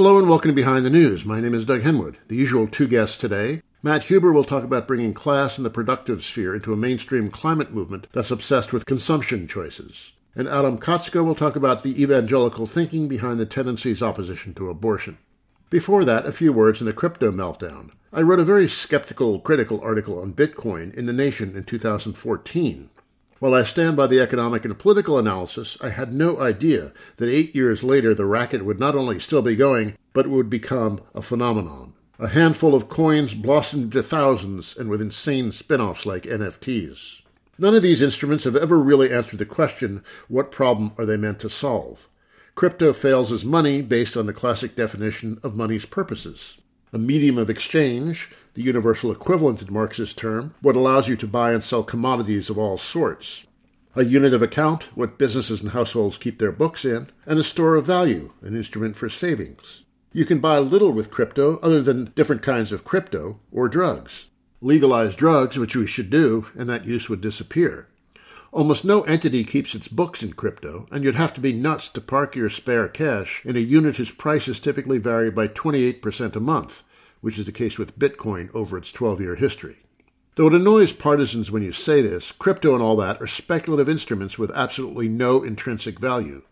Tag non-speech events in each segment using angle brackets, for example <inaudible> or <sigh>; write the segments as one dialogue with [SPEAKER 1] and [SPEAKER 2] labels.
[SPEAKER 1] Hello and welcome to Behind the News. My name is Doug Henwood. The usual two guests today. Matt Huber will talk about bringing class and the productive sphere into a mainstream climate movement that's obsessed with consumption choices. And Adam Kotsko will talk about the evangelical thinking behind the tendency's opposition to abortion. Before that, a few words on the crypto meltdown. I wrote a very skeptical, critical article on Bitcoin in The Nation in 2014. While I stand by the economic and political analysis, I had no idea that eight years later the racket would not only still be going, but would become a phenomenon. A handful of coins blossomed into thousands and with insane spin offs like NFTs. None of these instruments have ever really answered the question what problem are they meant to solve? Crypto fails as money based on the classic definition of money's purposes a medium of exchange, the universal equivalent in Marx's term, what allows you to buy and sell commodities of all sorts. A unit of account, what businesses and households keep their books in, and a store of value, an instrument for savings. You can buy little with crypto other than different kinds of crypto or drugs. Legalize drugs, which we should do, and that use would disappear. Almost no entity keeps its books in crypto, and you'd have to be nuts to park your spare cash in a unit whose prices typically vary by 28% a month, which is the case with Bitcoin over its 12 year history. Though it annoys partisans when you say this, crypto and all that are speculative instruments with absolutely no intrinsic value.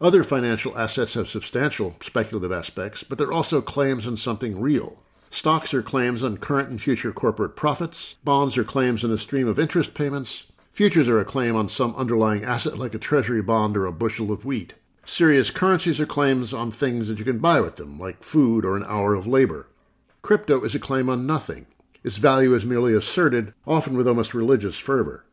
[SPEAKER 1] Other financial assets have substantial speculative aspects, but they're also claims on something real. Stocks are claims on current and future corporate profits, bonds are claims on a stream of interest payments, Futures are a claim on some underlying asset like a treasury bond or a bushel of wheat. Serious currencies are claims on things that you can buy with them, like food or an hour of labor. Crypto is a claim on nothing. Its value is merely asserted, often with almost religious fervor.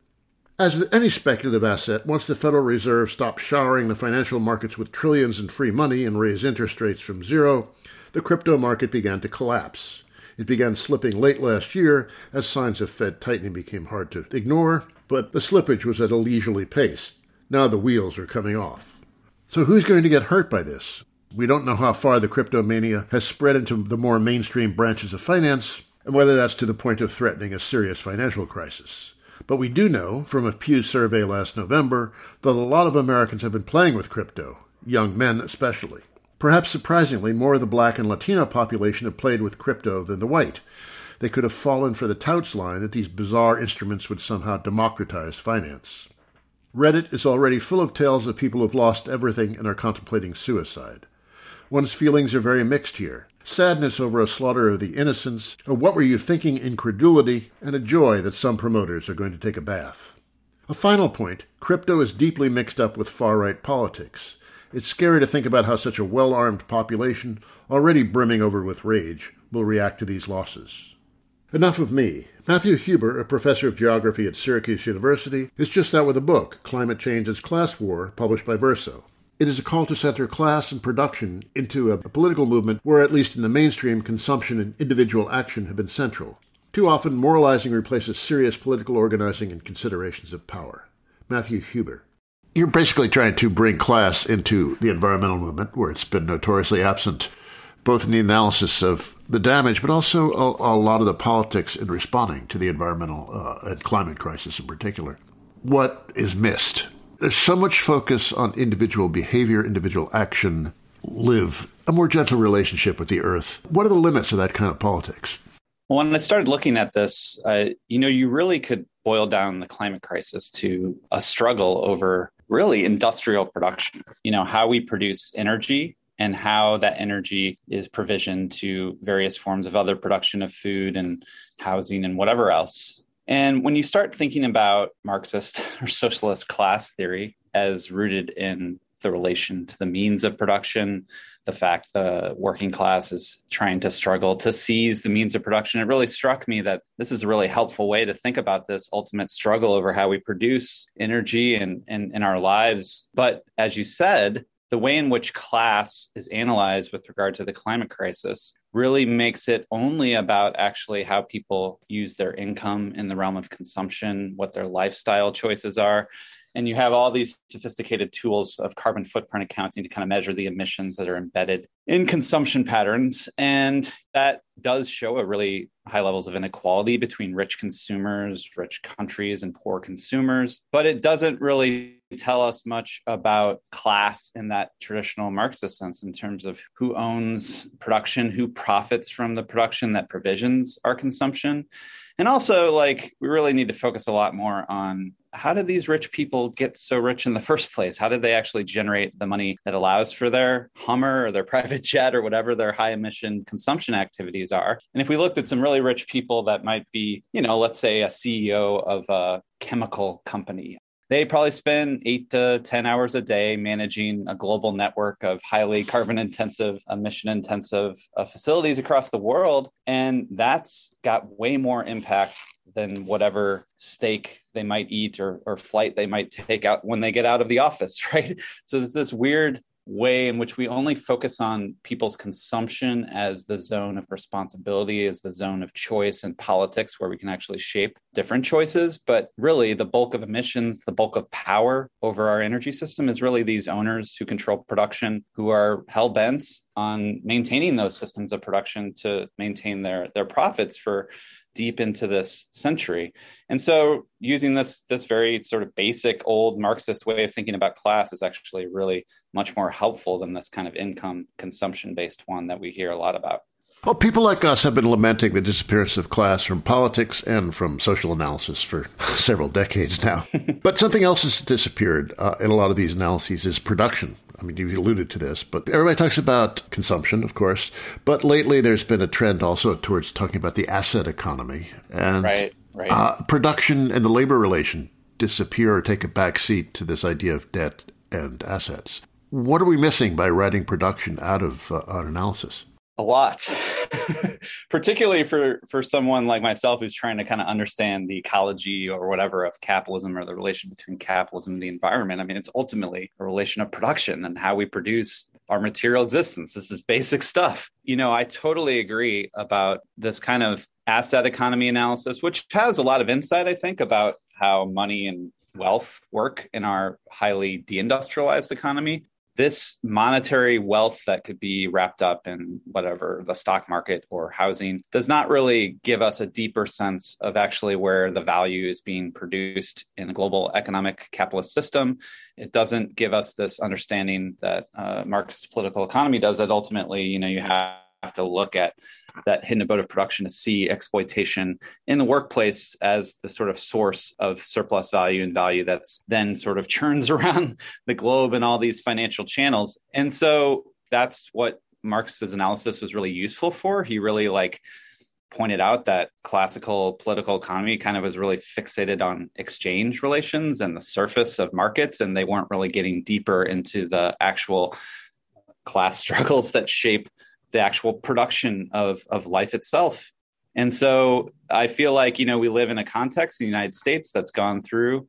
[SPEAKER 1] As with any speculative asset, once the Federal Reserve stopped showering the financial markets with trillions in free money and raised interest rates from zero, the crypto market began to collapse. It began slipping late last year as signs of Fed tightening became hard to ignore, but the slippage was at a leisurely pace. Now the wheels are coming off. So who's going to get hurt by this? We don't know how far the cryptomania has spread into the more mainstream branches of finance, and whether that's to the point of threatening a serious financial crisis. But we do know from a Pew survey last November that a lot of Americans have been playing with crypto, young men especially. Perhaps surprisingly, more of the black and Latino population have played with crypto than the white, they could have fallen for the touts line that these bizarre instruments would somehow democratize finance. Reddit is already full of tales of people who've lost everything and are contemplating suicide. One's feelings are very mixed here sadness over a slaughter of the innocents, a what were you thinking incredulity, and a joy that some promoters are going to take a bath. A final point crypto is deeply mixed up with far right politics. It's scary to think about how such a well armed population, already brimming over with rage, will react to these losses. Enough of me. Matthew Huber, a professor of geography at Syracuse University, is just out with a book, Climate Change as Class War, published by Verso. It is a call to center class and production into a political movement where, at least in the mainstream, consumption and individual action have been central. Too often, moralizing replaces serious political organizing and considerations of power. Matthew Huber. You're basically trying to bring class into the environmental movement, where it's been notoriously absent both in the analysis of the damage, but also a, a lot of the politics in responding to the environmental uh, and climate crisis in particular. What is missed? There's so much focus on individual behavior, individual action, live a more gentle relationship with the earth. What are the limits of that kind of politics?
[SPEAKER 2] Well, When I started looking at this, uh, you know, you really could boil down the climate crisis to a struggle over really industrial production. You know, how we produce energy and how that energy is provisioned to various forms of other production of food and housing and whatever else. And when you start thinking about Marxist <laughs> or socialist class theory as rooted in the relation to the means of production, the fact the working class is trying to struggle to seize the means of production, it really struck me that this is a really helpful way to think about this ultimate struggle over how we produce energy and in our lives. But as you said, the way in which class is analyzed with regard to the climate crisis really makes it only about actually how people use their income in the realm of consumption, what their lifestyle choices are. And you have all these sophisticated tools of carbon footprint accounting to kind of measure the emissions that are embedded in consumption patterns. And that does show a really high levels of inequality between rich consumers, rich countries, and poor consumers. But it doesn't really tell us much about class in that traditional Marxist sense in terms of who owns production, who profits from the production that provisions our consumption. And also, like, we really need to focus a lot more on how did these rich people get so rich in the first place? How did they actually generate the money that allows for their Hummer or their <laughs> private jet or whatever their high emission consumption activities are? And if we looked at some really rich people that might be, you know, let's say a CEO of a chemical company they probably spend eight to 10 hours a day managing a global network of highly carbon intensive, emission intensive uh, facilities across the world. And that's got way more impact than whatever steak they might eat or, or flight they might take out when they get out of the office, <laughs> right? So there's this weird way in which we only focus on people's consumption as the zone of responsibility, as the zone of choice and politics where we can actually shape different choices. But really, the bulk of emissions, the bulk of power over our energy system is really these owners who control production, who are hell bent on maintaining those systems of production to maintain their, their profits for deep into this century. And so using this this very sort of basic old Marxist way of thinking about class is actually really much more helpful than this kind of income consumption based one that we hear a lot about.
[SPEAKER 1] Well, people like us have been lamenting the disappearance of class from politics and from social analysis for <laughs> several decades now. <laughs> but something else has disappeared uh, in a lot of these analyses is production. I mean, you've alluded to this, but everybody talks about consumption, of course. But lately, there's been a trend also towards talking about the asset economy and
[SPEAKER 2] right, right.
[SPEAKER 1] Uh, production and the labor relation disappear or take a back seat to this idea of debt and assets. What are we missing by writing production out of uh, an analysis?
[SPEAKER 2] A lot <laughs> particularly for for someone like myself who's trying to kind of understand the ecology or whatever of capitalism or the relation between capitalism and the environment. I mean it's ultimately a relation of production and how we produce our material existence. This is basic stuff. You know i totally agree about this kind of asset economy analysis which has a lot of insight i think about how money and wealth work in our highly deindustrialized economy this monetary wealth that could be wrapped up in whatever the stock market or housing does not really give us a deeper sense of actually where the value is being produced in a global economic capitalist system. It doesn't give us this understanding that uh, Marx's political economy does that ultimately, you know, you have to look at that hidden abode of production to see exploitation in the workplace as the sort of source of surplus value and value that's then sort of churns <laughs> around the globe in all these financial channels. And so that's what Marx's analysis was really useful for. He really like pointed out that classical political economy kind of was really fixated on exchange relations and the surface of markets and they weren't really getting deeper into the actual class <laughs> struggles that shape the actual production of of life itself. And so I feel like you know we live in a context in the United States that's gone through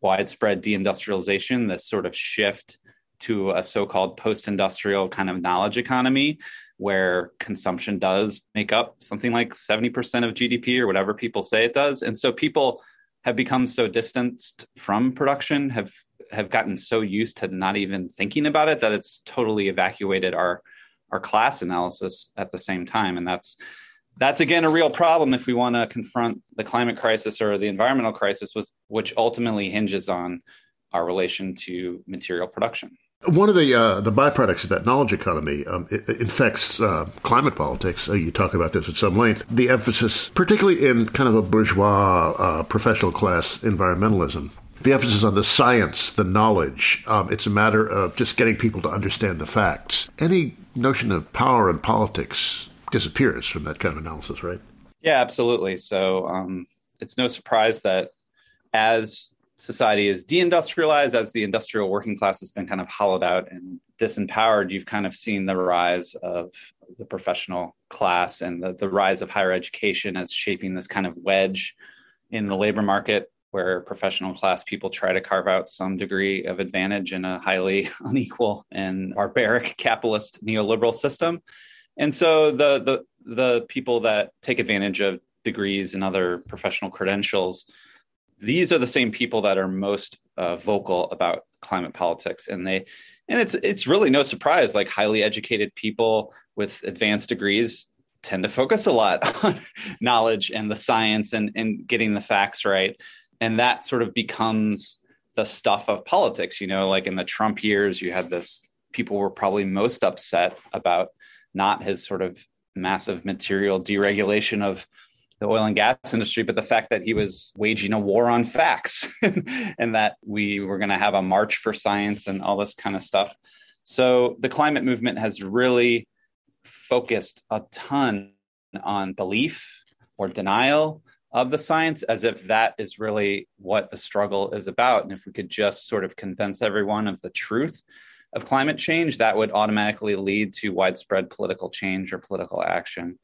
[SPEAKER 2] widespread deindustrialization, this sort of shift to a so-called post-industrial kind of knowledge economy where consumption does make up something like 70% of GDP or whatever people say it does. And so people have become so distanced from production, have have gotten so used to not even thinking about it that it's totally evacuated our our class analysis at the same time and that's that's again a real problem if we want to confront the climate crisis or the environmental crisis with which ultimately hinges on our relation to material production
[SPEAKER 1] one of the uh, the byproducts of that knowledge economy um, infects uh, climate politics. Uh, you talk about this at some length. The emphasis, particularly in kind of a bourgeois uh, professional class environmentalism, the emphasis on the science, the knowledge. Um, it's a matter of just getting people to understand the facts. Any notion of power and politics disappears from that kind of analysis, right?
[SPEAKER 2] Yeah, absolutely. So um, it's no surprise that as society is deindustrialized, as the industrial working class has been kind of hollowed out and disempowered, you've kind of seen the rise of the professional class and the, the rise of higher education as shaping this kind of wedge in the labor market where professional class people try to carve out some degree of advantage in a highly <laughs> unequal and barbaric <laughs> capitalist neoliberal system. And so the the the people that take advantage of degrees and other professional credentials, these are the same people that are most uh, vocal about climate politics, and they and it's it's really no surprise like highly educated people with advanced degrees tend to focus a lot <laughs> on knowledge and the science and and getting the facts right and that sort of becomes the stuff of politics you know like in the trump years you had this people were probably most upset about not his sort of massive material deregulation of the oil and gas industry, but the fact that he was waging a war on facts <laughs> and that we were going to have a march for science and all this kind of stuff. So the climate movement has really focused a ton on belief or denial of the science as if that is really what the struggle is about. And if we could just sort of convince everyone of the truth of climate change, that would automatically lead to widespread political change or political action.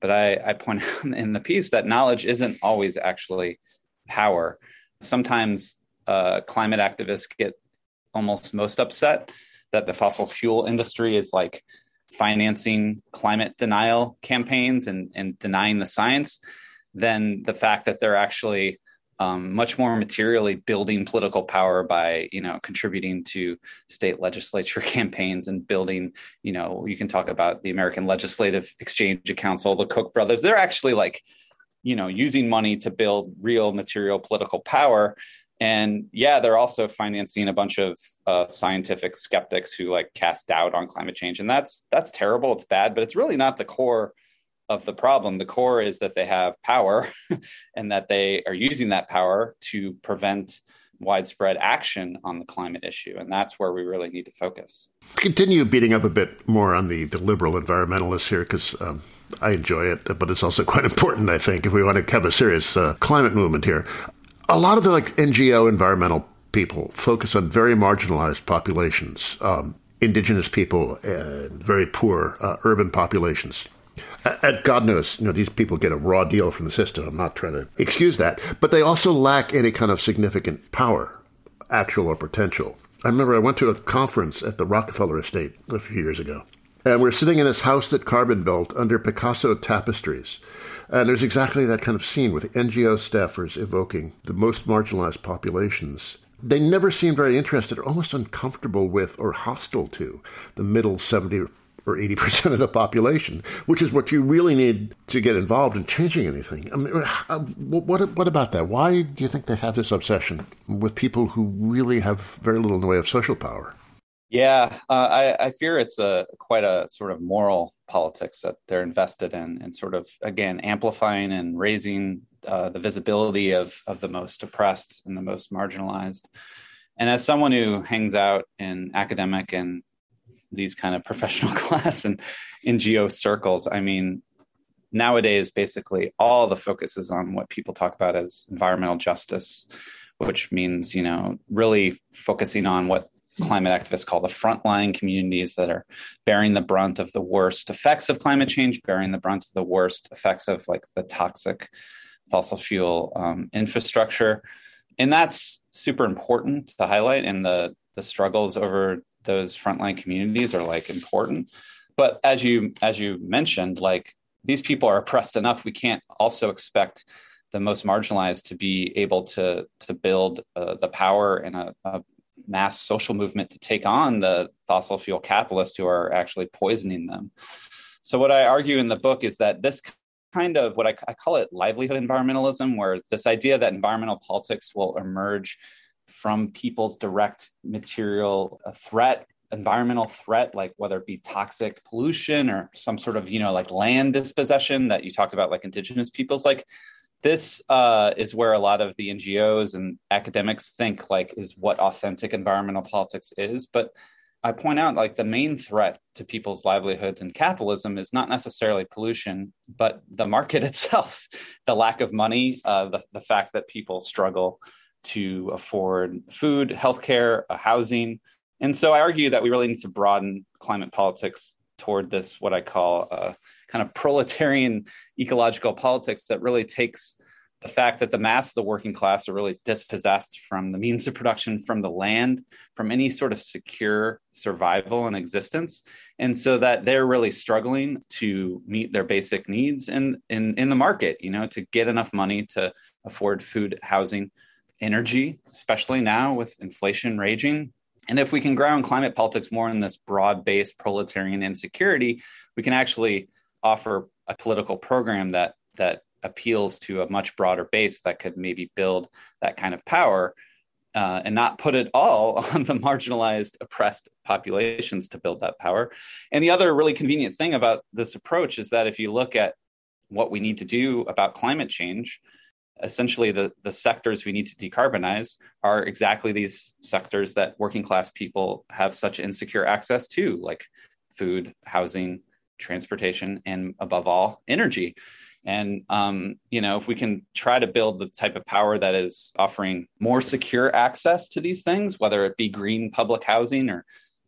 [SPEAKER 2] But I, I point <laughs> out in the piece that knowledge isn't always actually power. Sometimes uh, climate activists get almost most upset that the fossil fuel industry is like financing climate denial campaigns and, and denying the science than the fact that they're actually um, much more materially building political power by you know contributing to state legislature <laughs> campaigns and building you know you can talk about the American Legislative Exchange Council, the Koch brothers. They're actually like you know using money to build real material political power. And yeah, they're also financing a bunch of uh, scientific skeptics who like cast doubt on climate change, and that's that's terrible. It's bad, but it's really not the core of the problem. The core is that they have power <laughs> and that they are using that power to prevent widespread action on the climate issue. And that's where we really need to focus.
[SPEAKER 1] Continue beating up a bit more on the, the liberal environmentalists here because um, I enjoy it, but it's also <laughs> quite important, I think, if we want to have a serious uh, climate movement here. A lot of the like NGO environmental people focus on very marginalized populations, um, indigenous people, and very poor uh, urban populations. And God knows, you know, these people get a raw deal from the system. I'm not trying to excuse that, but they also lack any kind of significant power, actual or potential. I remember I went to a conference at the Rockefeller Estate a few years ago, and we're sitting in this house that Carbon built under Picasso tapestries. And there's exactly that kind of scene with NGO staffers evoking the most marginalized populations. They never seem very interested or almost uncomfortable with or hostile to the middle 70 or 80% of the population, which is what you really need to get involved in changing anything. I mean, uh, what, what about that? Why do you think they have this obsession with people who really have very little in the way of social power?
[SPEAKER 2] Yeah, uh, I, I, fear it's a quite a sort of moral politics that they're invested in, and sort of again amplifying and raising uh, the visibility of of the most oppressed and the most marginalized. And as someone who hangs out in academic and these kind of professional <laughs> class and NGO circles. I mean, nowadays, basically, all the focus is on what people talk about as environmental justice, which means, you know, really focusing on what climate activists call the frontline communities that are bearing the brunt of the worst effects of climate change, bearing the brunt of the worst effects of like the toxic fossil fuel um, infrastructure. And that's super important to highlight. And the the struggles over those frontline communities are like important. But as you as you mentioned like these people are oppressed enough we can't also expect the most marginalized to be able to to build uh, the power and a, a, mass social movement to take on the fossil fuel capitalists who are actually poisoning them. So what i argue in the book is that this kind of what I, I call it livelihood environmentalism where this idea that environmental politics will emerge from people's direct material threat environmental threat like whether it be toxic pollution or some sort of you know like land dispossession that you talked about like indigenous peoples like this uh, is where a lot of the ngos and academics think like is what authentic environmental politics is. But i point out like the main threat to people's livelihoods and capitalism is not necessarily pollution but the market <laughs> itself the lack of money uh, the, the fact that people struggle to afford food, healthcare, uh, housing. And so I argue that we really need to broaden climate politics toward this, what I call a kind of proletarian ecological politics that really takes the fact that the mass of the working class are really dispossessed from the means of production, from the land, from any sort of secure survival and existence. And so that they're really struggling to meet their basic needs in, in, in the market, you know, to get enough money to afford food, housing, energy, especially now with inflation raging. And if we can ground climate politics more in this broad based proletarian insecurity, we can actually offer a political program that that appeals to a much broader base that could maybe build that kind of power uh, and not put it all <laughs> on the marginalized, oppressed populations to build that power. And the other really convenient thing about this approach is that if you look at what we need to do about climate change, essentially the, the sectors we need to decarbonize are exactly these sectors that working class people have such insecure access to, like food, housing, transportation, and above all, energy. And um, you know, if we can try to build the type of power that is offering more secure access to these things, whether it be green public housing or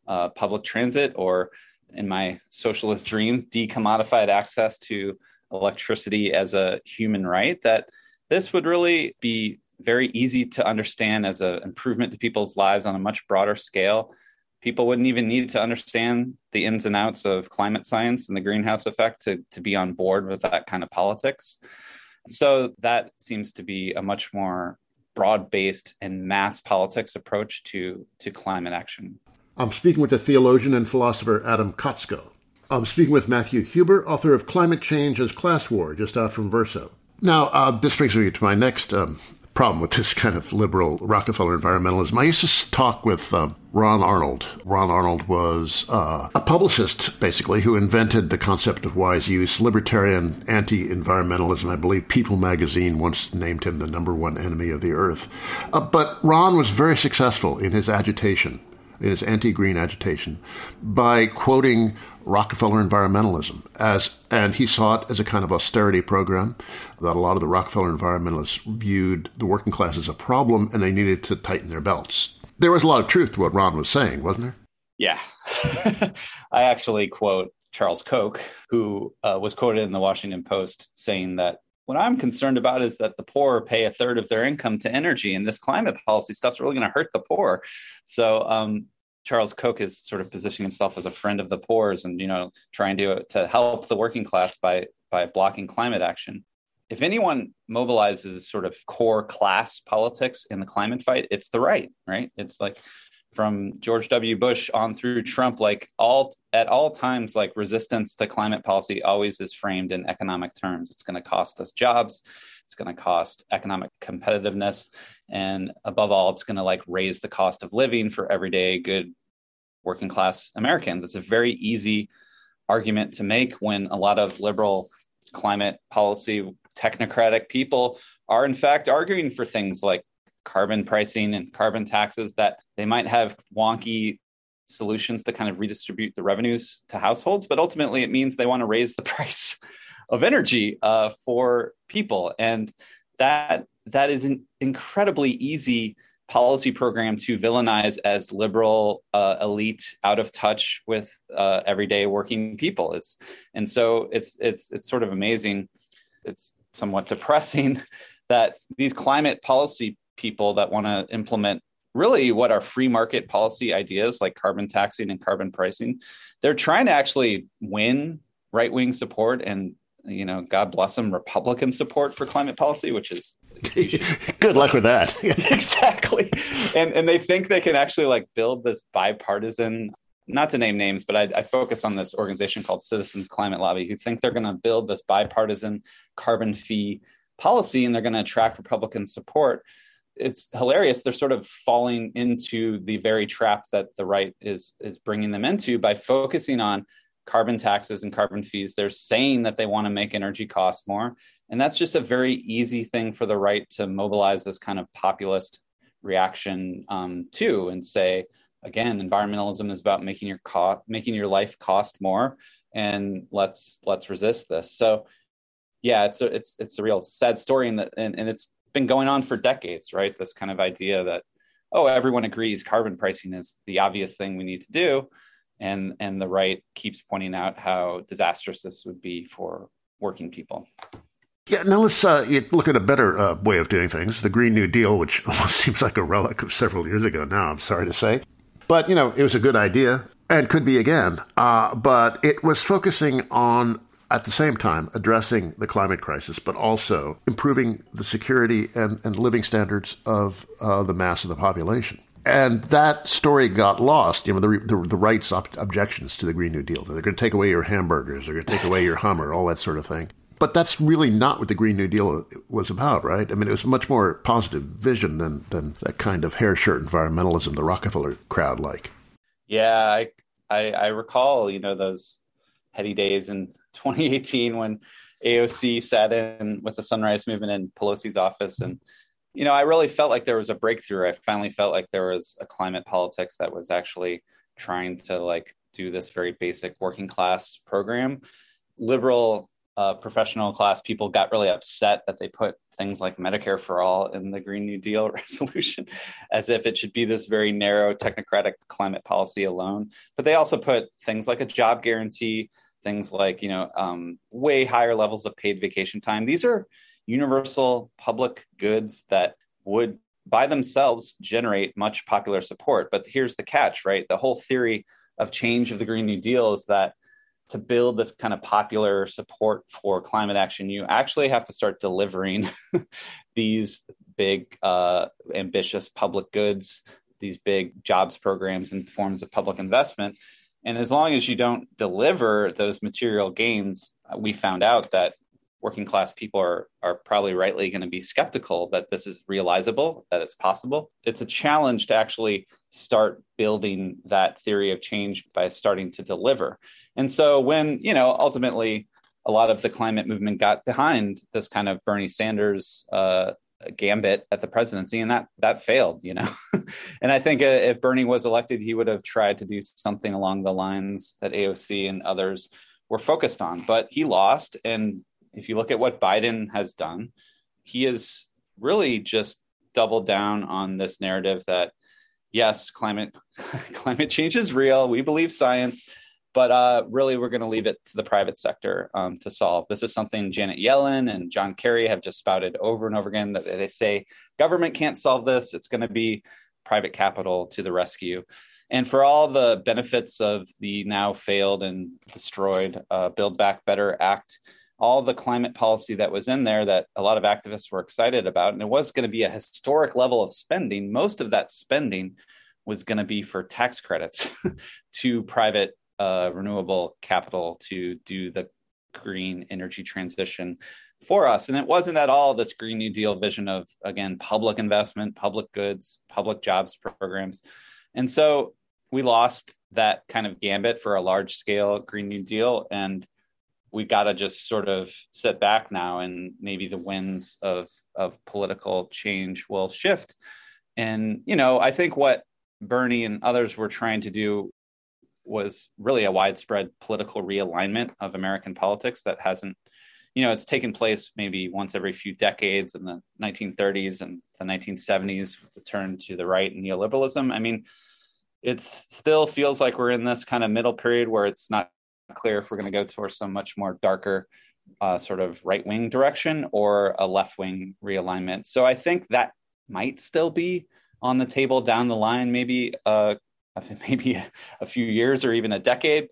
[SPEAKER 2] uh, public transit, or in my socialist dreams, decommodified access to electricity as a human right, that this would really be very easy to understand as an improvement to people's lives on a much broader scale people wouldn't even need to understand the ins and outs of climate science and the greenhouse effect to, to be on board with that kind of politics. So that seems to be a much more broad-based and mass politics approach to, to climate action.
[SPEAKER 1] I'm speaking with the theologian and philosopher Adam Kotsko. I'm speaking with Matthew Huber, author of Climate Change as Class War, just out from Verso. Now, uh, this brings me to my next um, problem with this kind of liberal Rockefeller environmentalism. I used to talk with uh, Ron Arnold. Ron Arnold was uh, a publicist, basically, who invented the concept of wise use, libertarian anti environmentalism. I believe People magazine once named him the number one enemy of the earth. Uh, but Ron was very successful in his agitation, in his anti green agitation, by quoting Rockefeller environmentalism as, and he saw it as a kind of austerity program that a lot of the Rockefeller environmentalists viewed the working class as a problem and they needed to tighten their belts. There was a lot of truth to what Ron was saying, wasn't there?
[SPEAKER 2] Yeah. <laughs> I actually quote Charles Koch, who uh, was quoted in the Washington Post saying that what I'm concerned about is that the poor pay a third of their income to energy, and this climate policy stuff's really going to hurt the poor. So, um, Charles Koch is sort of positioning himself as a friend of the poor's and you know trying to to help the working class by by blocking climate action. If anyone mobilizes sort of core class politics in the climate fight, it's the right, right? It's like from George W. Bush on through Trump, like all at all times, like resistance to climate policy always is framed in economic terms. It's going to cost us jobs. It's going to cost economic competitiveness. And above all, it's going to like raise the cost of living for everyday good working class Americans. It's a very easy argument to make when a lot of liberal climate policy technocratic people are in fact arguing for things like carbon pricing and carbon taxes that they might have wonky solutions to kind of redistribute the revenues to households but ultimately it means they want to raise the <laughs> price of energy uh, for people. And that that is an incredibly easy policy program to villainize as liberal uh, elite out of touch with uh, everyday working people. It's and so it's it's it's sort of amazing. It's somewhat depressing <laughs> that these climate policy people that want to implement really what are free market policy ideas like carbon taxing and carbon pricing they're trying to actually win right wing support and you know, God bless them, Republican support for climate policy, which is <laughs>
[SPEAKER 1] good luck with that. <laughs>
[SPEAKER 2] exactly. And and they think they can actually like build this bipartisan not to name names, but I, I, focus on this organization called Citizens Climate Lobby, who think they're going to build this bipartisan carbon fee policy and they're going to attract Republican support. It's hilarious. They're sort of falling into the very trap that the right is is bringing them into by focusing on carbon taxes and carbon fees. They're saying that they want to make energy cost more. And that's just a very easy thing for the right to mobilize this kind of populist reaction um, to and say, again, environmentalism is about making your cost, making your life cost more, and let's let's resist this. So, yeah, it's a it's it's a real sad story, and and, and it's been going on for decades, right? This kind of idea that oh, everyone agrees carbon pricing is the obvious thing we need to do and and the right keeps pointing out how disastrous this would be for working people
[SPEAKER 1] Yeah, now let's uh, look at a better uh, way of doing things the Green New Deal, which <laughs> almost seems like a relic of several years ago now, I'm sorry to say. But, you know, it was a good idea and could be again. Uh, but it was focusing on, at the same time, addressing the climate crisis, but also improving the security and, and living standards of uh, the mass of the population. And that story got lost. You know, the, the, the rights ob- objections to the Green New Deal. They're going to take away your hamburgers. They're going to take away your Hummer, all that sort of thing. But that's really not what the Green New Deal was about, right? I mean, it was a much more positive vision than, than that kind of hair shirt environmentalism the Rockefeller crowd like.
[SPEAKER 2] Yeah, I, I, I recall, you know, those heady days in 2018 when AOC sat in with the Sunrise Movement in Pelosi's office. And, you know, I really felt like there was a breakthrough. I finally felt like there was a climate politics that was actually trying to like do this very basic working class program. Liberal uh, professional class people got really upset that they put things like Medicare for all in the Green New Deal <laughs> resolution, as if it should be this very narrow technocratic climate policy alone. But they also put things like a job guarantee, things like you know um, way higher levels of paid vacation time. These are universal public goods that would by themselves generate much popular support. But here's the catch, right? The whole theory of change of the Green New Deal is that to build this kind of popular support for climate action, you actually have to start delivering <laughs> these big, uh, ambitious public goods, these big jobs programs and forms of public investment. And as long as you don't deliver those material gains, uh, we found out that working class people are are probably rightly going to be skeptical that this is realizable, that it's possible. It's a challenge to actually start building that theory of change by starting to deliver. And so when, you know, ultimately a lot of the climate movement got behind this kind of Bernie Sanders uh, gambit at the presidency, and that that failed, you know. <laughs> and I think uh, if Bernie was elected, he would have tried to do something along the lines that AOC and others were focused on. But he lost, and if you look at what Biden has done, he has really just doubled down on this narrative that yes, climate <laughs> climate change is real. We believe science but uh, really, we're going to leave it to the private sector um, to solve. This is something Janet Yellen and John Kerry have just spouted over and over again that they say government can't solve this. It's going to be private capital to the rescue. And for all the benefits of the now failed and destroyed uh, Build Back Better Act, all the climate policy that was in there that a lot of activists were excited about, and it was going to be a historic level of spending, most of that spending was going to be for tax credits <laughs> to private uh, renewable capital to do the green energy transition for us. And it wasn't at all this Green New Deal vision of, again, public investment, public goods, public jobs programs. And so we lost that kind of gambit for a large scale Green New Deal. And we got to just sort of sit back now and maybe the winds of, of political change will shift. And, you know, I think what Bernie and others were trying to do was really a widespread political realignment of American politics that hasn't, you know, it's taken place maybe once every few decades in the 1930s and the 1970s with the turn to the right and neoliberalism. I mean, it still feels like we're in this kind of middle period where it's not clear if we're going to go towards some much more darker uh, sort of right wing direction or a left wing realignment. So I think that might still be on the table down the line, maybe uh, <laughs> maybe a few years or even a decade.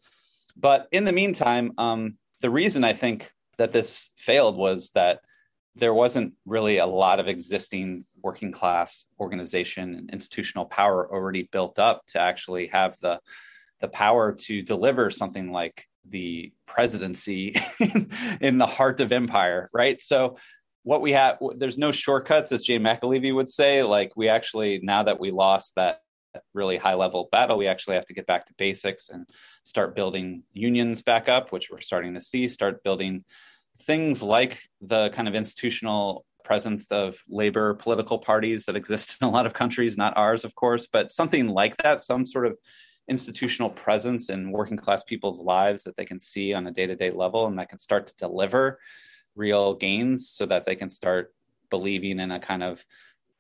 [SPEAKER 2] But in the meantime, um, the reason I think that this failed was that there wasn't really a lot of existing working class organization and institutional power already built up to actually have the the power to deliver something like the presidency <laughs> in the heart of empire, right? So what we have there's no shortcuts as Jane McAlevey would say like we actually now that we lost that really high level battle, we actually have to get back to basics and start building unions back up, which we're starting to see, start building things like the kind of institutional presence of labor political parties that exist <laughs> in a lot of countries, not ours, of course, but something like that, some sort of institutional presence in working class people's lives that they can see on a day to day level and that can start to deliver real gains so that they can start believing in a kind of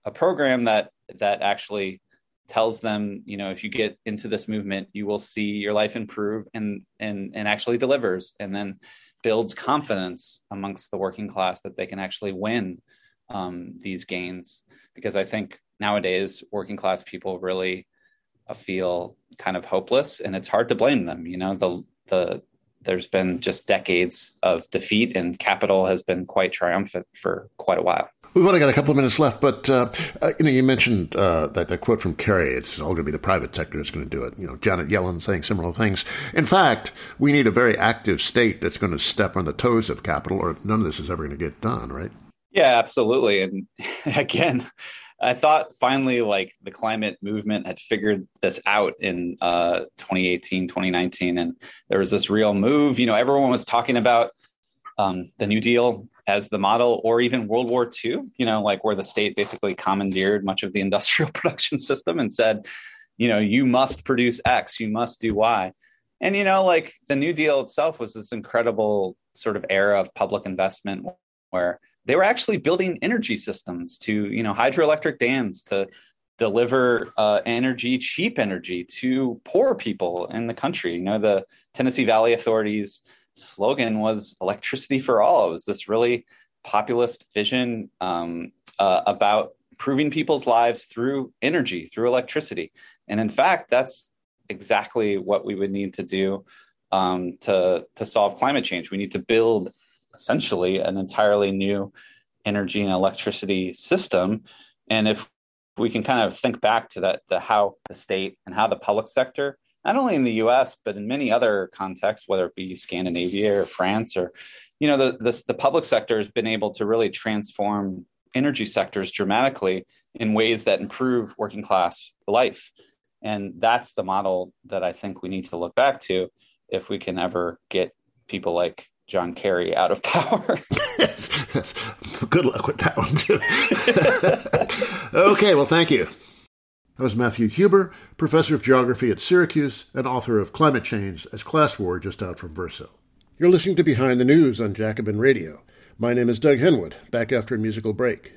[SPEAKER 2] a program that that actually tells them you know if you get into this movement you will see your life improve and and and actually delivers and then builds confidence amongst the working class that they can actually win um, these gains. Because I think nowadays working class people really uh, feel kind of hopeless, and it's hard to blame them. You know, the the there's been just decades of defeat, and capital has been quite triumphant for quite a while.
[SPEAKER 1] We've only got a couple of minutes left, but uh, uh, you know, you mentioned uh, that, that quote from Kerry. It's all going to be the private sector that's going to do it. You know, Janet Yellen saying similar things. In fact, we need a very active state that's going to step on the toes of capital, or none of this is ever going to get done. Right?
[SPEAKER 2] Yeah, absolutely. And <laughs> again, I thought finally like the climate movement had figured this out in uh, 2018, 2019, and there was this real move. You know, everyone was talking about um, the New Deal as the model, or even World War II, you know, like where the state basically commandeered much of the <laughs> industrial production system and said, you know, you must produce X, you must do Y. And, you know, like the New Deal itself was this incredible sort of era of public investment where they were actually building energy systems to, you know, hydroelectric dams to deliver uh, energy, cheap energy to poor people in the country. You know, the Tennessee Valley authorities slogan was electricity for all. It was this really populist vision um, uh, about improving people's lives through energy, through electricity. And in fact, that's exactly what we would need to do um, to, to solve climate change. We need to build essentially an entirely new energy and electricity system. And if we can kind of think back to that, the how the state and how the public sector not only in the US, but in many other contexts, whether it be Scandinavia or France or, you know, the, the, the public sector has been able to really transform energy sectors dramatically in ways that improve working class life. And that's the model that I think we need to look back to if we can ever get people like John Kerry out of <laughs> power. yes,
[SPEAKER 1] yes. Good luck with that one, too. <laughs> okay, well, thank you. That was Matthew Huber, professor of geography at Syracuse and author of Climate Change as Class War, just out from Verso. You're listening to Behind the News on Jacobin Radio. My name is Doug Henwood, back after a musical break.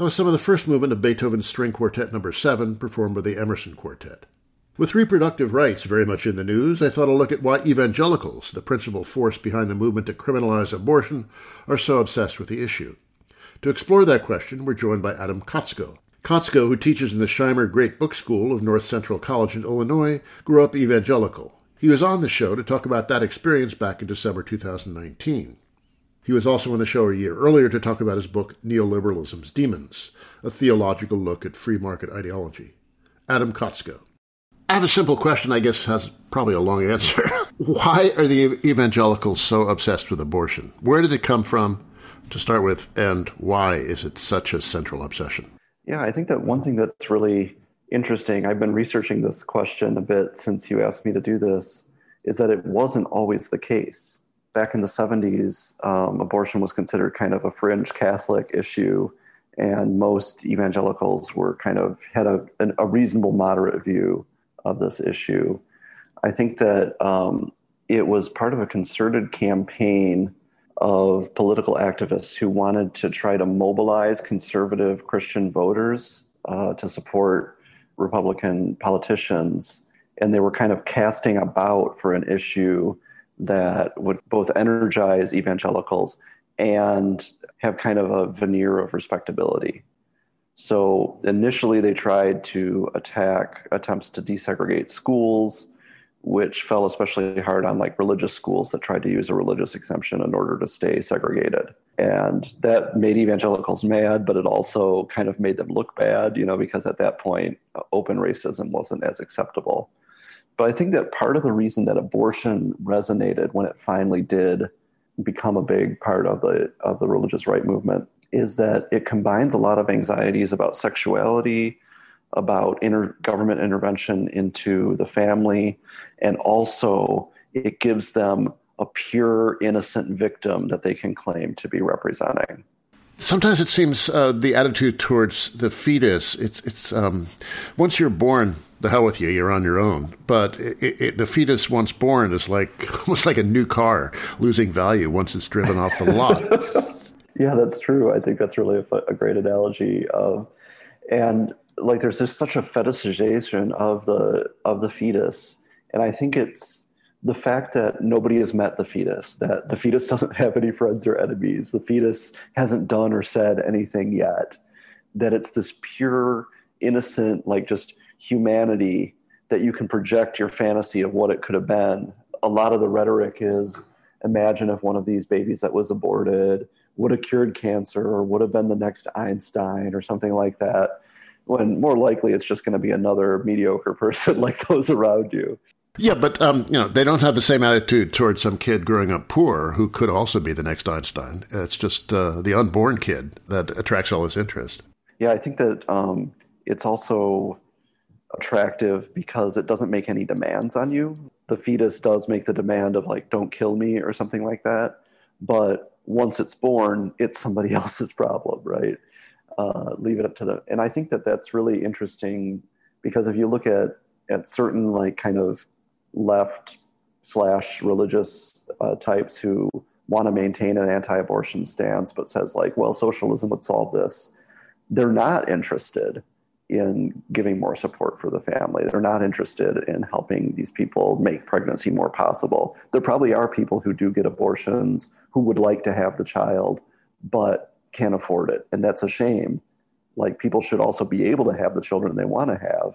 [SPEAKER 1] That was some of the first movement of Beethoven's String Quartet Number no. 7, performed by the Emerson Quartet. With reproductive rights very much in the news, I thought I'd look at why evangelicals, the principal force behind the movement to criminalize abortion, are so obsessed with the issue. To explore that question, we're joined by Adam Kotsko. Kotsko, who teaches in the Shimer Great Book School of North Central College in Illinois, grew up evangelical. He was on the show to talk about that experience back in December 2019. He was also on the show a year earlier to talk about his book Neoliberalism's Demons, a theological look at free market ideology. Adam Kotsko. I have a simple question, I guess has probably a long answer. <laughs> Why are the evangelicals so obsessed with abortion? Where did it come from to start with, and why is it such a central obsession?
[SPEAKER 3] Yeah, I think that one thing that's really interesting, I've been researching this question a bit since you asked me to do this, is that it wasn't always the case back in the 70s, um, abortion was considered kind of a fringe Catholic issue, and most evangelicals were kind of had a, a reasonable moderate view of this issue. I think that um, it was part of a concerted campaign of political activists who wanted to try to mobilize conservative Christian voters uh, to support Republican politicians. And they were kind of casting about for an issue that would both energize evangelicals and have kind of a veneer of respectability. So initially, they tried to attack attempts to desegregate schools. which fell especially hard on like religious schools that tried to use a religious exemption in order to stay segregated. And that made evangelicals mad, but it also kind of made them look bad, you know, because at that point, open racism wasn't as acceptable. But I think that part of the reason that abortion resonated when it finally did become a big part of the of the religious right movement is that it combines a lot of anxieties about sexuality, about inter- government intervention into the family, and also it gives them a pure, innocent victim that they can claim to be representing.
[SPEAKER 1] Sometimes it seems uh, the attitude towards the fetus, it's, it's um, once you're born, the hell with you, you're on your own. But it, it, the fetus, once born, is like <laughs> almost like a new car, losing value once it's driven off the lot. <laughs>
[SPEAKER 3] yeah, that's true. I think that's really a, a great analogy of, and like there's just such a fetishization of the of the fetus and i think it's the fact that nobody has met the fetus that the fetus <laughs> doesn't have any friends or enemies the fetus hasn't done or said anything yet that it's this pure innocent like just humanity that you can project your fantasy of what it could have been a lot of the rhetoric is imagine if one of these babies that was aborted would have cured cancer or would have been the next einstein or something like that when more likely it's just going to be another mediocre <laughs> person like those around you.
[SPEAKER 1] Yeah, but um, you know they don't have the same attitude towards some kid growing up poor who could also be the next Einstein. It's just uh, the unborn kid that attracts all this interest.
[SPEAKER 3] Yeah, I think that um, it's also attractive because it doesn't make any demands on you. The fetus does make the demand of like "don't kill me" or something like that, but once it's born, it's somebody <laughs> else's problem, right? uh, leave it up to them. And I think that that's really interesting because if you look at at certain like kind of left slash religious uh, types who want to maintain an anti-abortion stance but says like well socialism would solve this they're not interested in giving more support for the family they're not interested in helping these people make pregnancy more possible there probably are people who do get abortions who would like to have the child but can't afford it. And that's a shame. Like people should also be able to have the children they want to have,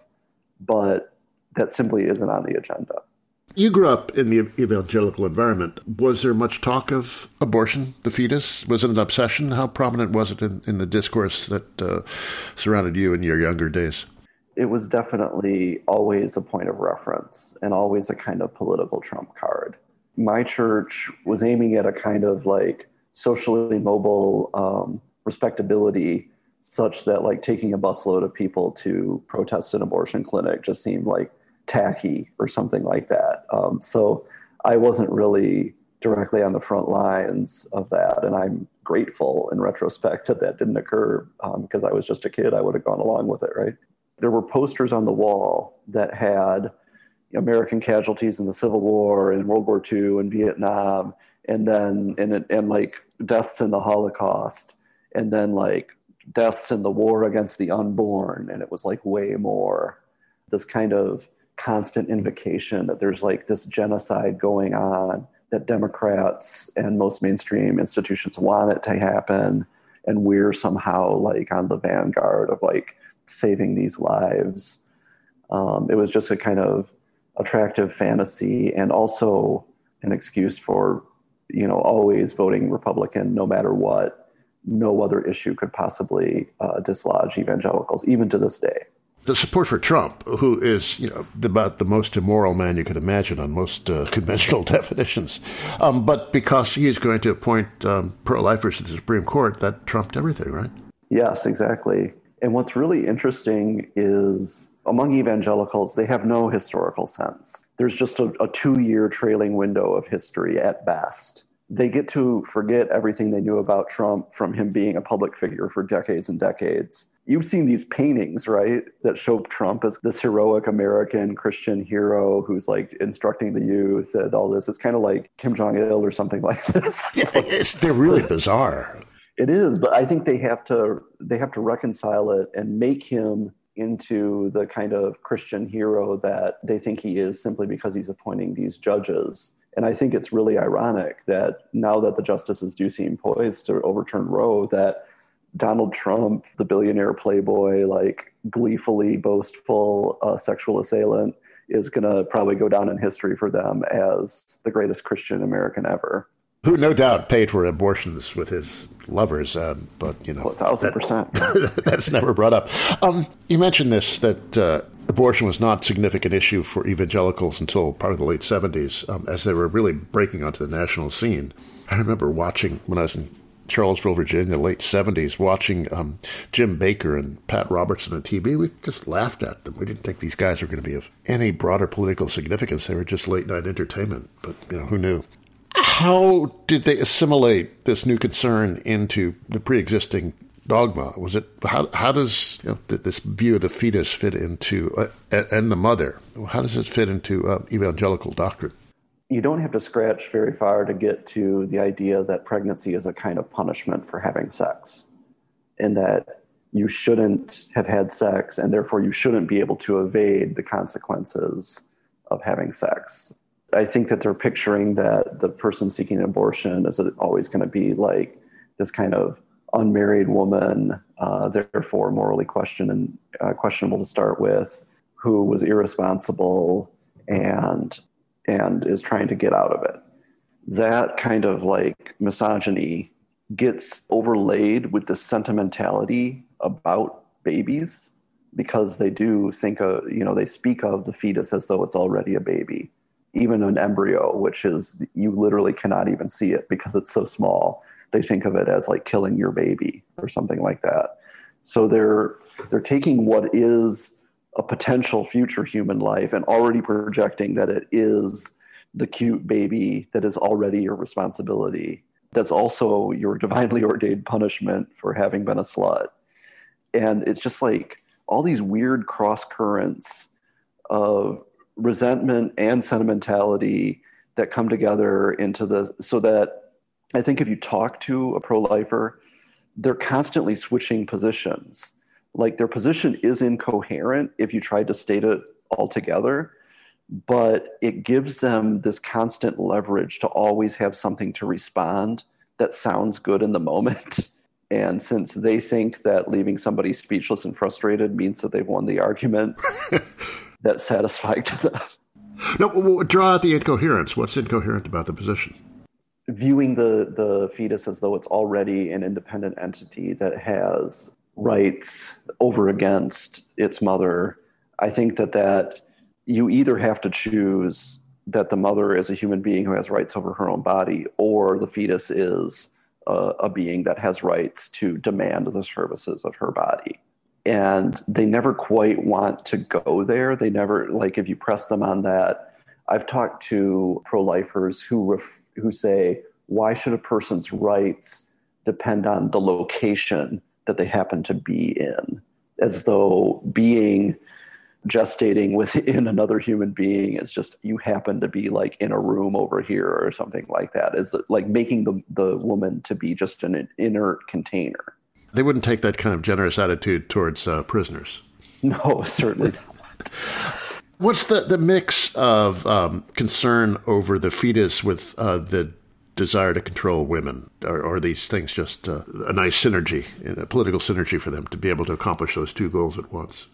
[SPEAKER 3] but that simply isn't on the agenda.
[SPEAKER 1] You grew up in the evangelical environment. Was there much talk of abortion, the fetus? Was it an obsession? How prominent was it in, in the discourse that uh, surrounded you in your younger days?
[SPEAKER 3] It was definitely always a point of reference and always a kind of political trump card. My church was aiming at a kind of like socially mobile um, respectability such that like taking a busload of people to protest an abortion clinic just seemed like tacky or something like that. Um, so I wasn't really directly on the front lines of that, and I'm grateful in retrospect that that didn't occur because um, I was just a kid. I would have gone along with it, right? There were posters on the wall that had American casualties in the Civil War and World War II and Vietnam, and then and and like deaths in the Holocaust, and then like deaths in the war against the unborn, and it was like way more. This kind of constant invocation that there's like this genocide going on that Democrats and most mainstream institutions want it to happen, and we're somehow like on the vanguard of like saving these lives. Um, it was just a kind of attractive fantasy and also an excuse for you know, always voting Republican no matter what. No other issue could possibly uh, dislodge evangelicals, even to this day.
[SPEAKER 1] The support for Trump, who is you know about the most immoral man you could imagine on most uh, <laughs> conventional <laughs> definitions, um, but because he is going to appoint um, pro-lifers to the Supreme Court, that trumped everything, right?
[SPEAKER 3] Yes, exactly. And what's really interesting is among evangelicals, they have no historical sense. There's just a, a two year trailing window of history at best. They get to forget everything they knew about Trump from him being a public figure for decades and decades. You've seen these paintings, right, that show Trump as this heroic American Christian hero who's like instructing the youth and all this. It's kind of like Kim Jong il or something like <laughs> this.
[SPEAKER 1] Yeah, they're really bizarre.
[SPEAKER 3] It is, but I think they have to they have to reconcile it and make him into the kind of Christian hero that they think he is simply because he's appointing these judges. And I think it's really ironic that now that the justices do seem poised to overturn Roe, that Donald Trump, the billionaire playboy, like gleefully boastful uh, sexual assailant, is going to probably go down in history for them as the greatest Christian American ever.
[SPEAKER 1] Who no doubt paid for abortions with his lovers, um, but you know,
[SPEAKER 3] well, thousand percent. <laughs>
[SPEAKER 1] that's never brought up. Um, you mentioned this that uh, abortion was not a significant issue for evangelicals until probably the late seventies, um, as they were really breaking onto the national scene. I remember watching when I was in Charlottesville, Virginia, in the late 70s, watching um, Jim Bakker and Pat Robertson on TV. We just laughed at them. We didn't think these guys were going to be of any broader political significance. They were just late night entertainment, but, you know, who knew? How did they assimilate this new concern into the pre existing dogma? Was it how? How does you know, this view of the fetus fit into uh, and the mother? How does it fit into uh, evangelical doctrine?
[SPEAKER 3] You don't have to scratch very far to get to the idea that pregnancy is a kind of punishment for having sex, and that you shouldn't have had sex, and therefore you shouldn't be able to evade the consequences of having sex. I think that they're picturing that the person seeking abortion is always going to be like this kind of unmarried woman, uh, therefore morally question and, uh, questionable to start with, who was irresponsible and and is trying to get out of it. That kind of like misogyny gets overlaid with the sentimentality about babies because they do think of, you know, they speak of the fetus as though it's already a baby, even an embryo, which is, you literally cannot even see it because it's so small. They think of it as like killing your baby or something like that. So they're, they're taking what is a potential future human life and already projecting that it is the cute baby that is already your responsibility. That's also your divinely <laughs> ordained punishment for having been a slut. And it's just like all these weird cross currents of resentment and sentimentality that come together into the so that I think if you talk to a pro lifer, they're constantly switching positions like their position is incoherent if you tried to state it altogether but it gives them this constant leverage to always have something to respond that sounds good in the moment. <laughs> And since they think that leaving somebody speechless and frustrated means that they've won the argument <laughs> that's satisfying <laughs> to them.
[SPEAKER 1] No draw out the incoherence. What's incoherent about the position?
[SPEAKER 3] Viewing the the fetus as though it's already an independent entity that has rights over against its mother, I think that that you either have to choose that the mother is a human being who has rights over her own body, or the fetus is a, a being that has rights to demand the services of her body. And they never quite want to go there. They never like if you press them on that. I've talked to pro-lifers who ref, who say, "Why should a person's rights depend on the location that they happen to be in, as though being gestating within <laughs> another human being is just you happen to be like in a room over here or something like that. Is like making the the woman to be just an inert container?
[SPEAKER 1] They wouldn't take that kind of generous attitude towards uh, prisoners. <laughs>
[SPEAKER 3] No certainly not.
[SPEAKER 1] What's the the mix of um, concern over the fetus with uh, the desire to control women? Or are these things just uh, a nice synergy, a political synergy for them to be able to accomplish those two goals at once?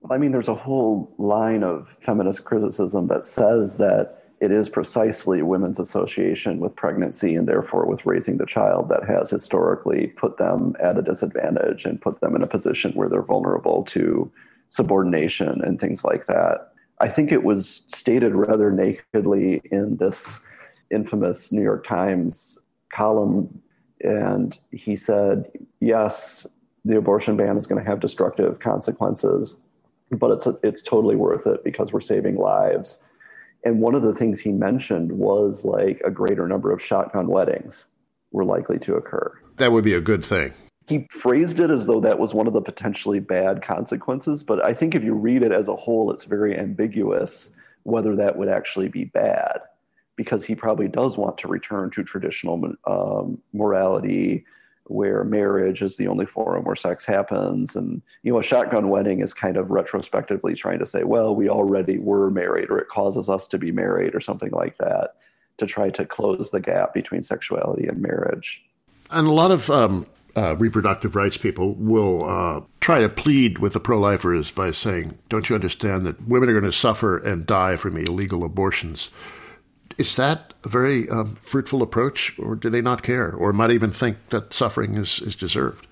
[SPEAKER 3] Well, I mean, there's a whole line of feminist criticism that says that it is precisely women's association with pregnancy and therefore with raising the child that has historically put them at a disadvantage and put them in a position where they're vulnerable to subordination and things like that. I think it was stated rather nakedly in this infamous New York Times column, and he said, "Yes, the abortion ban is going to have destructive consequences, but it's it's totally worth it because we're saving lives." And one of the things he mentioned was like a greater number of shotgun weddings were likely to occur.
[SPEAKER 1] That would be a good thing.
[SPEAKER 3] He phrased it as though that was one of the potentially bad consequences, but I think if you read it as a whole, it's very ambiguous whether that would actually be bad because he probably does want to return to traditional um, morality where marriage is the only forum where sex happens and you know a shotgun wedding is kind of retrospectively trying to say well we already were married or it causes us to be married or something like that to try to close the gap between sexuality and marriage
[SPEAKER 1] and a lot of um, uh, reproductive rights people will uh, try to plead with the pro lifers by saying, Don't you understand that women are going to suffer and die from illegal abortions? Is that a very um, fruitful approach, or do they not care, or might even think that suffering is, is deserved?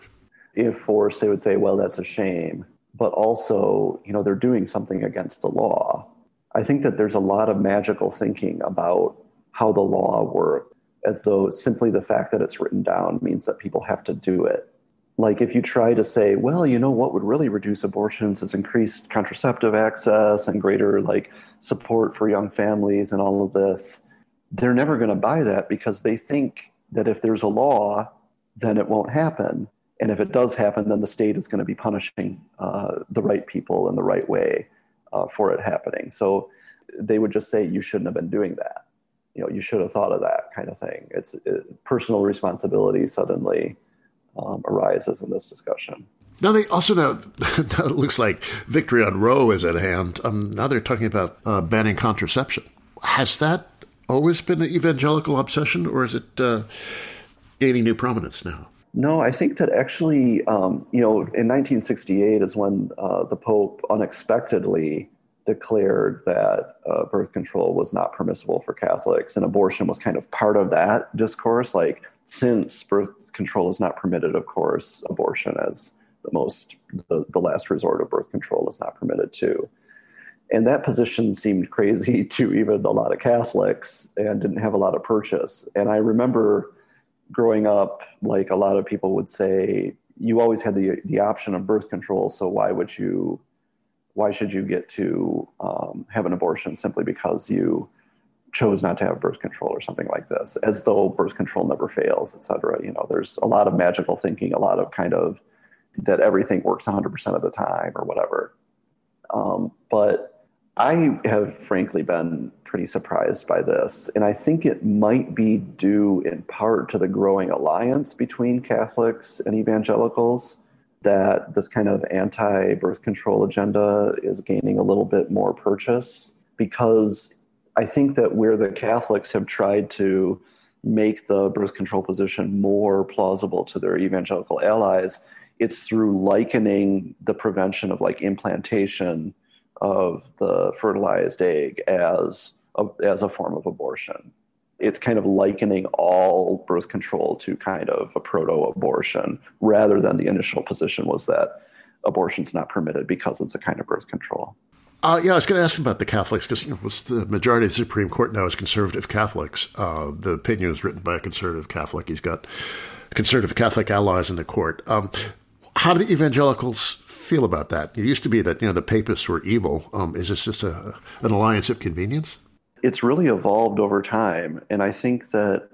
[SPEAKER 3] If forced, they would say, well, that's a shame. But also, you know, they're doing something against the law. I think that there's a lot of magical thinking about how the law works, as though simply the fact that it's written down means that people have to do it. Like if you try to say, well, you know what would really reduce abortions is increased contraceptive access and greater like support for young families and all of this, they're never going to buy that because they think that if there's a law, then it won't happen. And if it does happen, then the state is going to be punishing uh, the right people in the right way uh, for it happening. So they would just say, you shouldn't have been doing that. You know, you should have thought of that kind of thing. It's it, personal responsibility suddenly um, arises in this discussion.
[SPEAKER 1] Now they also now, <laughs> now, it looks like victory on Roe is at hand. Um, now they're talking about uh, banning contraception. Has that always been an evangelical obsession, or is it uh, gaining new prominence now?
[SPEAKER 3] No, I think that actually, um, you know, in 1968 is when uh, the Pope unexpectedly declared that uh, birth control was not permissible for Catholics, and abortion was kind of part of that discourse. Like, since birth control is not permitted, of course, abortion as the most, the, the last resort of birth control is not permitted too. And that position seemed crazy <laughs> to even a lot of Catholics and didn't have a lot of purchase. And I remember growing up, like a lot of people would say, you always had the the option of birth control, so why would you, why should you get to um, have an abortion simply because you chose not to have birth control or something like this, as though birth control never fails, et cetera. You know, there's a lot of magical thinking, a lot of kind of that everything works 100% of the time or whatever. Um, but I have frankly been pretty surprised by this. And I think it might be due in part to the growing alliance between Catholics and evangelicals that this kind of anti birth control agenda is gaining a little bit more purchase. Because I think that where the Catholics have tried to make the birth control position more plausible to their evangelical allies, it's through likening the prevention of like implantation of the fertilized egg as a, as a form of abortion. It's kind of likening all birth control to kind of a proto abortion rather than the initial position was that abortion's not permitted because it's a kind of birth control.
[SPEAKER 1] Uh, yeah, I was going to ask about the Catholics because you know, the majority of the Supreme Court now is conservative Catholics. Uh, the opinion is written by a conservative Catholic. He's got conservative Catholic allies in the court. Um, how do the evangelicals feel about that? It used to be that you know the papists were evil. Um, is this just a, an alliance of convenience?
[SPEAKER 3] It's really evolved over time, and I think that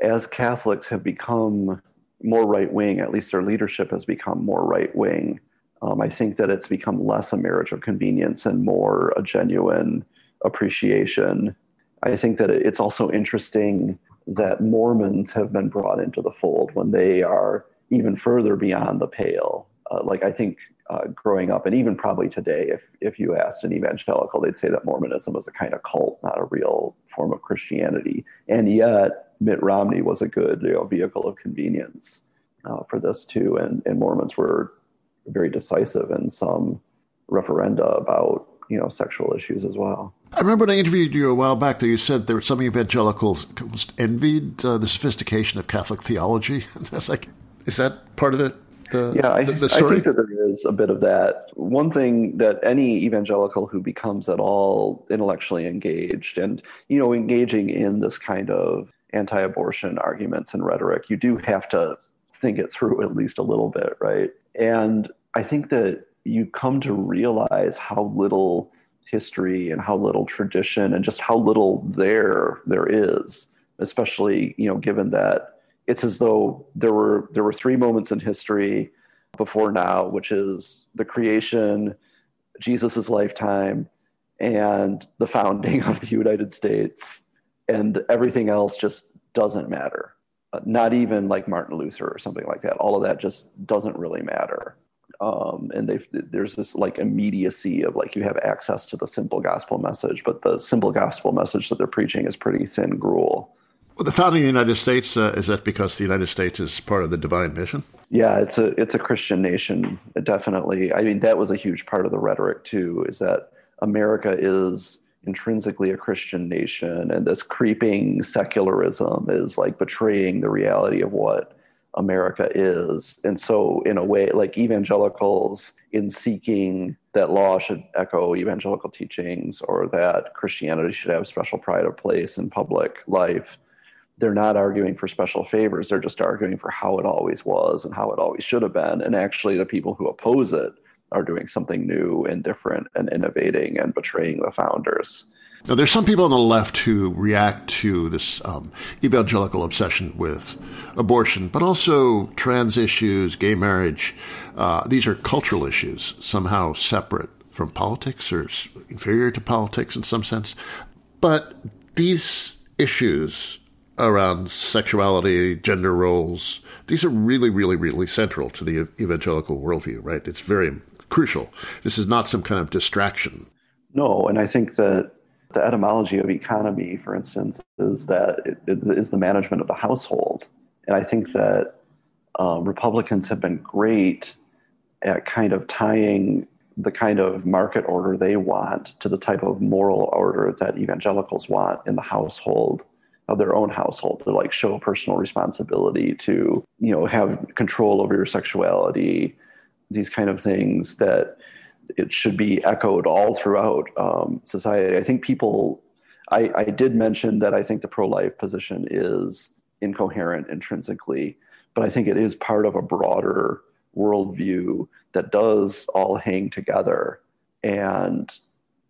[SPEAKER 3] as Catholics have become more right wing, at least their leadership has become more right wing. Um, I think that it's become less a marriage of convenience and more a genuine appreciation. I think that it's also interesting that Mormons have been brought into the fold when they are even further beyond the pale. Uh, like I think uh, growing up, and even probably today, if if you asked an evangelical, they'd say that Mormonism was a kind of cult, not a real form of Christianity. And yet, Mitt Romney was a good you know, vehicle of convenience uh, for this too. And, and Mormons were very decisive in some referenda about you know sexual issues as well.
[SPEAKER 1] I remember when I interviewed you a while back that you said there were some evangelicals envied uh, the sophistication of Catholic theology. <laughs> That's like is that part of the the,
[SPEAKER 3] yeah, I,
[SPEAKER 1] the, the I,
[SPEAKER 3] think that there is a bit of that. One thing that any evangelical who becomes at all intellectually engaged and, you know, engaging in this kind of anti abortion arguments and rhetoric, you do have to think it through at least a little bit, right? And I think that you come to realize how little history and how little tradition and just how little there there is, especially, you know, given that it's as though there were there were three moments in history before now, which is the creation, Jesus's lifetime, and the founding <laughs> of the United States, and everything else just doesn't matter. Not even like Martin Luther or something like that. All of that just doesn't really matter. Um, and there's this like immediacy of like you have access to the simple gospel message, but the simple gospel message that they're preaching is pretty thin gruel.
[SPEAKER 1] Well, the founding of the United States uh, is that because the United States is part of the divine mission?
[SPEAKER 3] Yeah, it's a it's a Christian nation, definitely. I mean, that was a huge part of the rhetoric too. Is that America is intrinsically a Christian nation, and this creeping secularism is like betraying the reality of what America is. And so, in a way, like evangelicals, in seeking that law should echo evangelical teachings or that Christianity should have special pride of place in public life, they're not arguing for special favors. They're just arguing for how it always was and how it always should have been. And actually, the people who oppose it are doing something new and different and innovating and betraying the founders.
[SPEAKER 1] Now, there's some people on the left who react to this um, evangelical obsession with abortion, but also trans issues, gay marriage. Uh, these are cultural issues, somehow separate from politics or inferior to politics in some sense. But these issues around sexuality, gender roles, these are really, really, really central to the evangelical worldview, right? It's very crucial. This is not some kind of distraction.
[SPEAKER 3] No, and I think that the etymology of economy, for instance, is that it, it is the management of the household. And I think that um, Republicans have been great at kind of tying the kind of market order they want to the type of moral order that evangelicals want in the household of their own household to like show personal responsibility to you know have control over your sexuality these kind of things that it should be echoed all throughout um, society. I think people, I, I did mention that I think the pro life position is incoherent intrinsically, but I think it is part of a broader worldview that does all hang together. And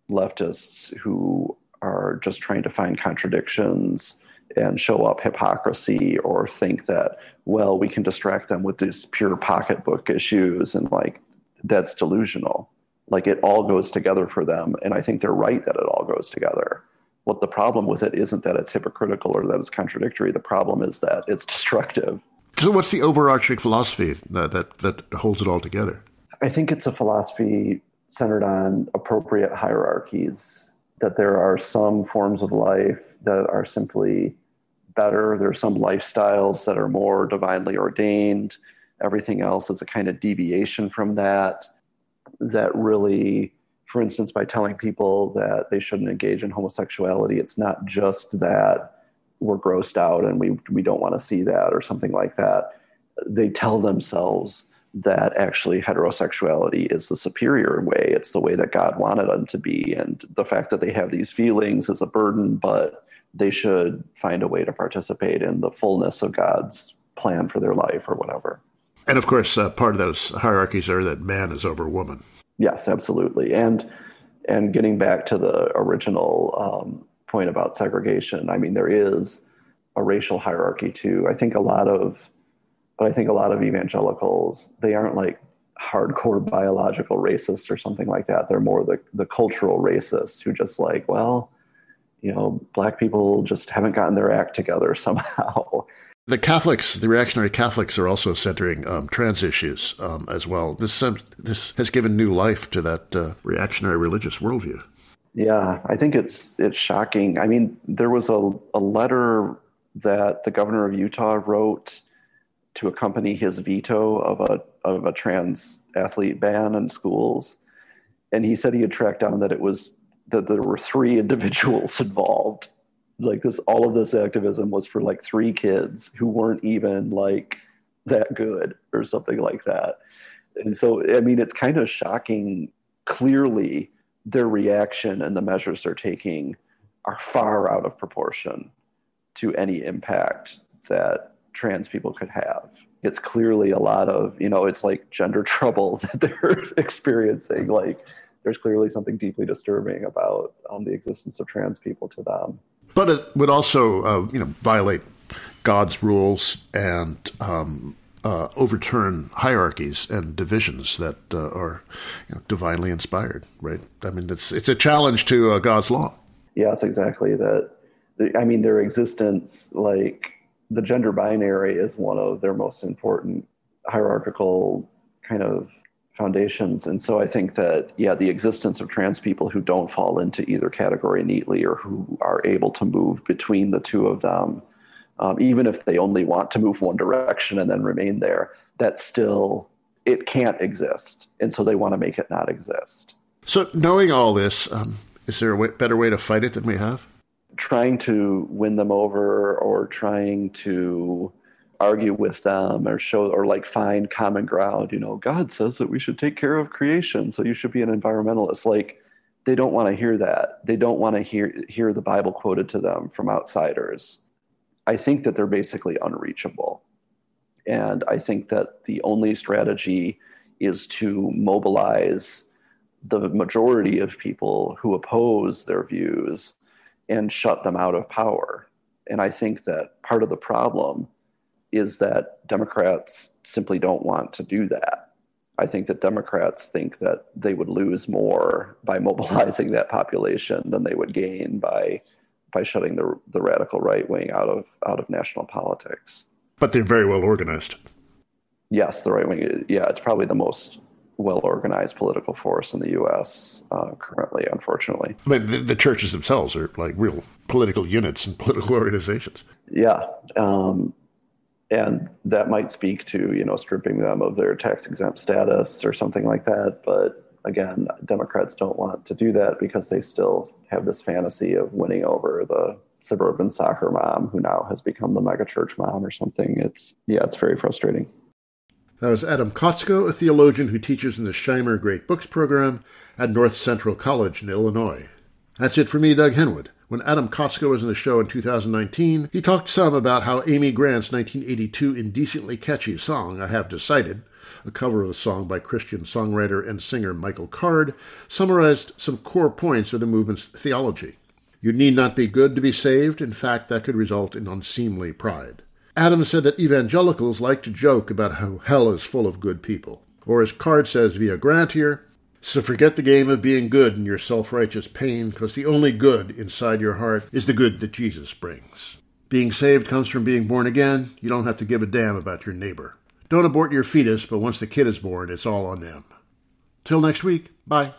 [SPEAKER 3] leftists who are just trying to find contradictions and show up hypocrisy or think that, well, we can distract them with these pure pocketbook issues and like that's delusional. Like it all goes together for them and i think they're right that it all goes together. What the problem with it isn't that it's hypocritical or that it's contradictory. The problem is that it's <laughs> destructive.
[SPEAKER 1] So what's the overarching philosophy that that, that holds it all together?
[SPEAKER 3] I think it's a philosophy centered on appropriate hierarchies that there are some forms of life that are simply better there's some lifestyles that are more divinely ordained everything else is a kind of deviation from that that really, for instance, by telling people that they shouldn't engage in homosexuality, it's not just that we're grossed out and we, we don't want to see that or something like that. They tell themselves that actually heterosexuality is the superior way. It's the way that God wanted them to be. And the fact that they have these feelings is a burden, but they should find a way to participate in the fullness of God's plan for their life or whatever.
[SPEAKER 1] And of course, uh, part of those hierarchies are that man is over woman.
[SPEAKER 3] Yes, absolutely. And and getting back to the original um, point about segregation, I mean, there is a racial hierarchy too. I think a lot of, but I think a lot of evangelicals they aren't like hardcore biological racists or something like that. They're more the the cultural racists who just like, well, you know, black people just haven't gotten their act together <laughs> somehow.
[SPEAKER 1] The Catholics, the reactionary Catholics, are also centering um, trans issues um, as well. This this has given new life to that uh, reactionary religious worldview.
[SPEAKER 3] Yeah, I think it's it's shocking. I mean, there was a, a letter that the governor of Utah wrote to accompany his veto of a of a trans athlete ban in schools, and he said he had tracked down that it was that there were three <laughs> individuals involved. Like this all of this activism was for like three kids who weren't even like that good or something like that. And so i mean it's kind of shocking clearly their reaction and the measures they're taking are far out of proportion to any impact that trans people could have. It's clearly a lot of you know it's like gender <laughs> trouble that they're <laughs> experiencing like there's clearly something deeply disturbing about um, the existence of trans people to them
[SPEAKER 1] but it would also, uh, you know, violate God's rules and um, uh, overturn hierarchies and divisions that uh, are you know, divinely inspired. Right? I mean, it's it's a challenge to uh, God's law.
[SPEAKER 3] Yes, exactly. That I mean, their existence, like the gender binary, is one of their most important hierarchical kind of foundations. And so I think that, yeah, the existence of trans people who don't fall into either category neatly or who are able to move between the two of them um, even if they only want to move one direction and then remain there, that still it can't exist, and so they want to make it not exist.
[SPEAKER 1] So, knowing all this, um, is there a way, better way to fight it than we have?
[SPEAKER 3] Trying to win them over, or trying to argue with them or show or like find common ground you know god says that we should take care of creation so you should be an environmentalist. Like they don't want to hear that. They don't want to hear hear the bible quoted to them from outsiders. I think that they're basically unreachable. And i think that the only strategy is to mobilize the majority of people who oppose their views and shut them out of power. And i think that part of the problem is that Democrats simply don't want to do that. I think that Democrats think that they would lose more by mobilizing that population than they would gain by by shutting the the radical right wing out of out of national politics.
[SPEAKER 1] But they're very well organized.
[SPEAKER 3] Yes, the right wing. Yeah, it's probably the most well organized political force in the U.S. Uh, currently, unfortunately.
[SPEAKER 1] I mean, the, the, churches themselves are like real political units and <laughs> political organizations.
[SPEAKER 3] Yeah, um, and that might speak to you know stripping them of their tax exempt status or something like that but again democrats don't want to do that because they still have this fantasy of winning over the suburban soccer mom who now has become the megachurch mom or something it's yeah it's very frustrating
[SPEAKER 1] that was Adam Kotsko, a theologian who teaches in the Shimer Great Books program at North Central College in Illinois. That's it for me, Doug Henwood. When Adam Kotsko was in the show in 2019, he talked some about how Amy Grant's 1982 indecently catchy song, I Have Decided, a cover of a song by Christian songwriter and singer Michael Card, summarized some core points of the movement's theology. You need not be good to be saved. In fact, that could result in unseemly pride. Adam said that evangelicals like to joke about how hell is full of good people. Or as Card says via Grant here, so forget the game of being good in your self righteous pain, because the only good inside your heart is the good that Jesus brings. Being saved comes from being born again. You don't have to give a damn about your neighbor. Don't abort your fetus, but once the kid is born, it's all on them. Till next week, bye.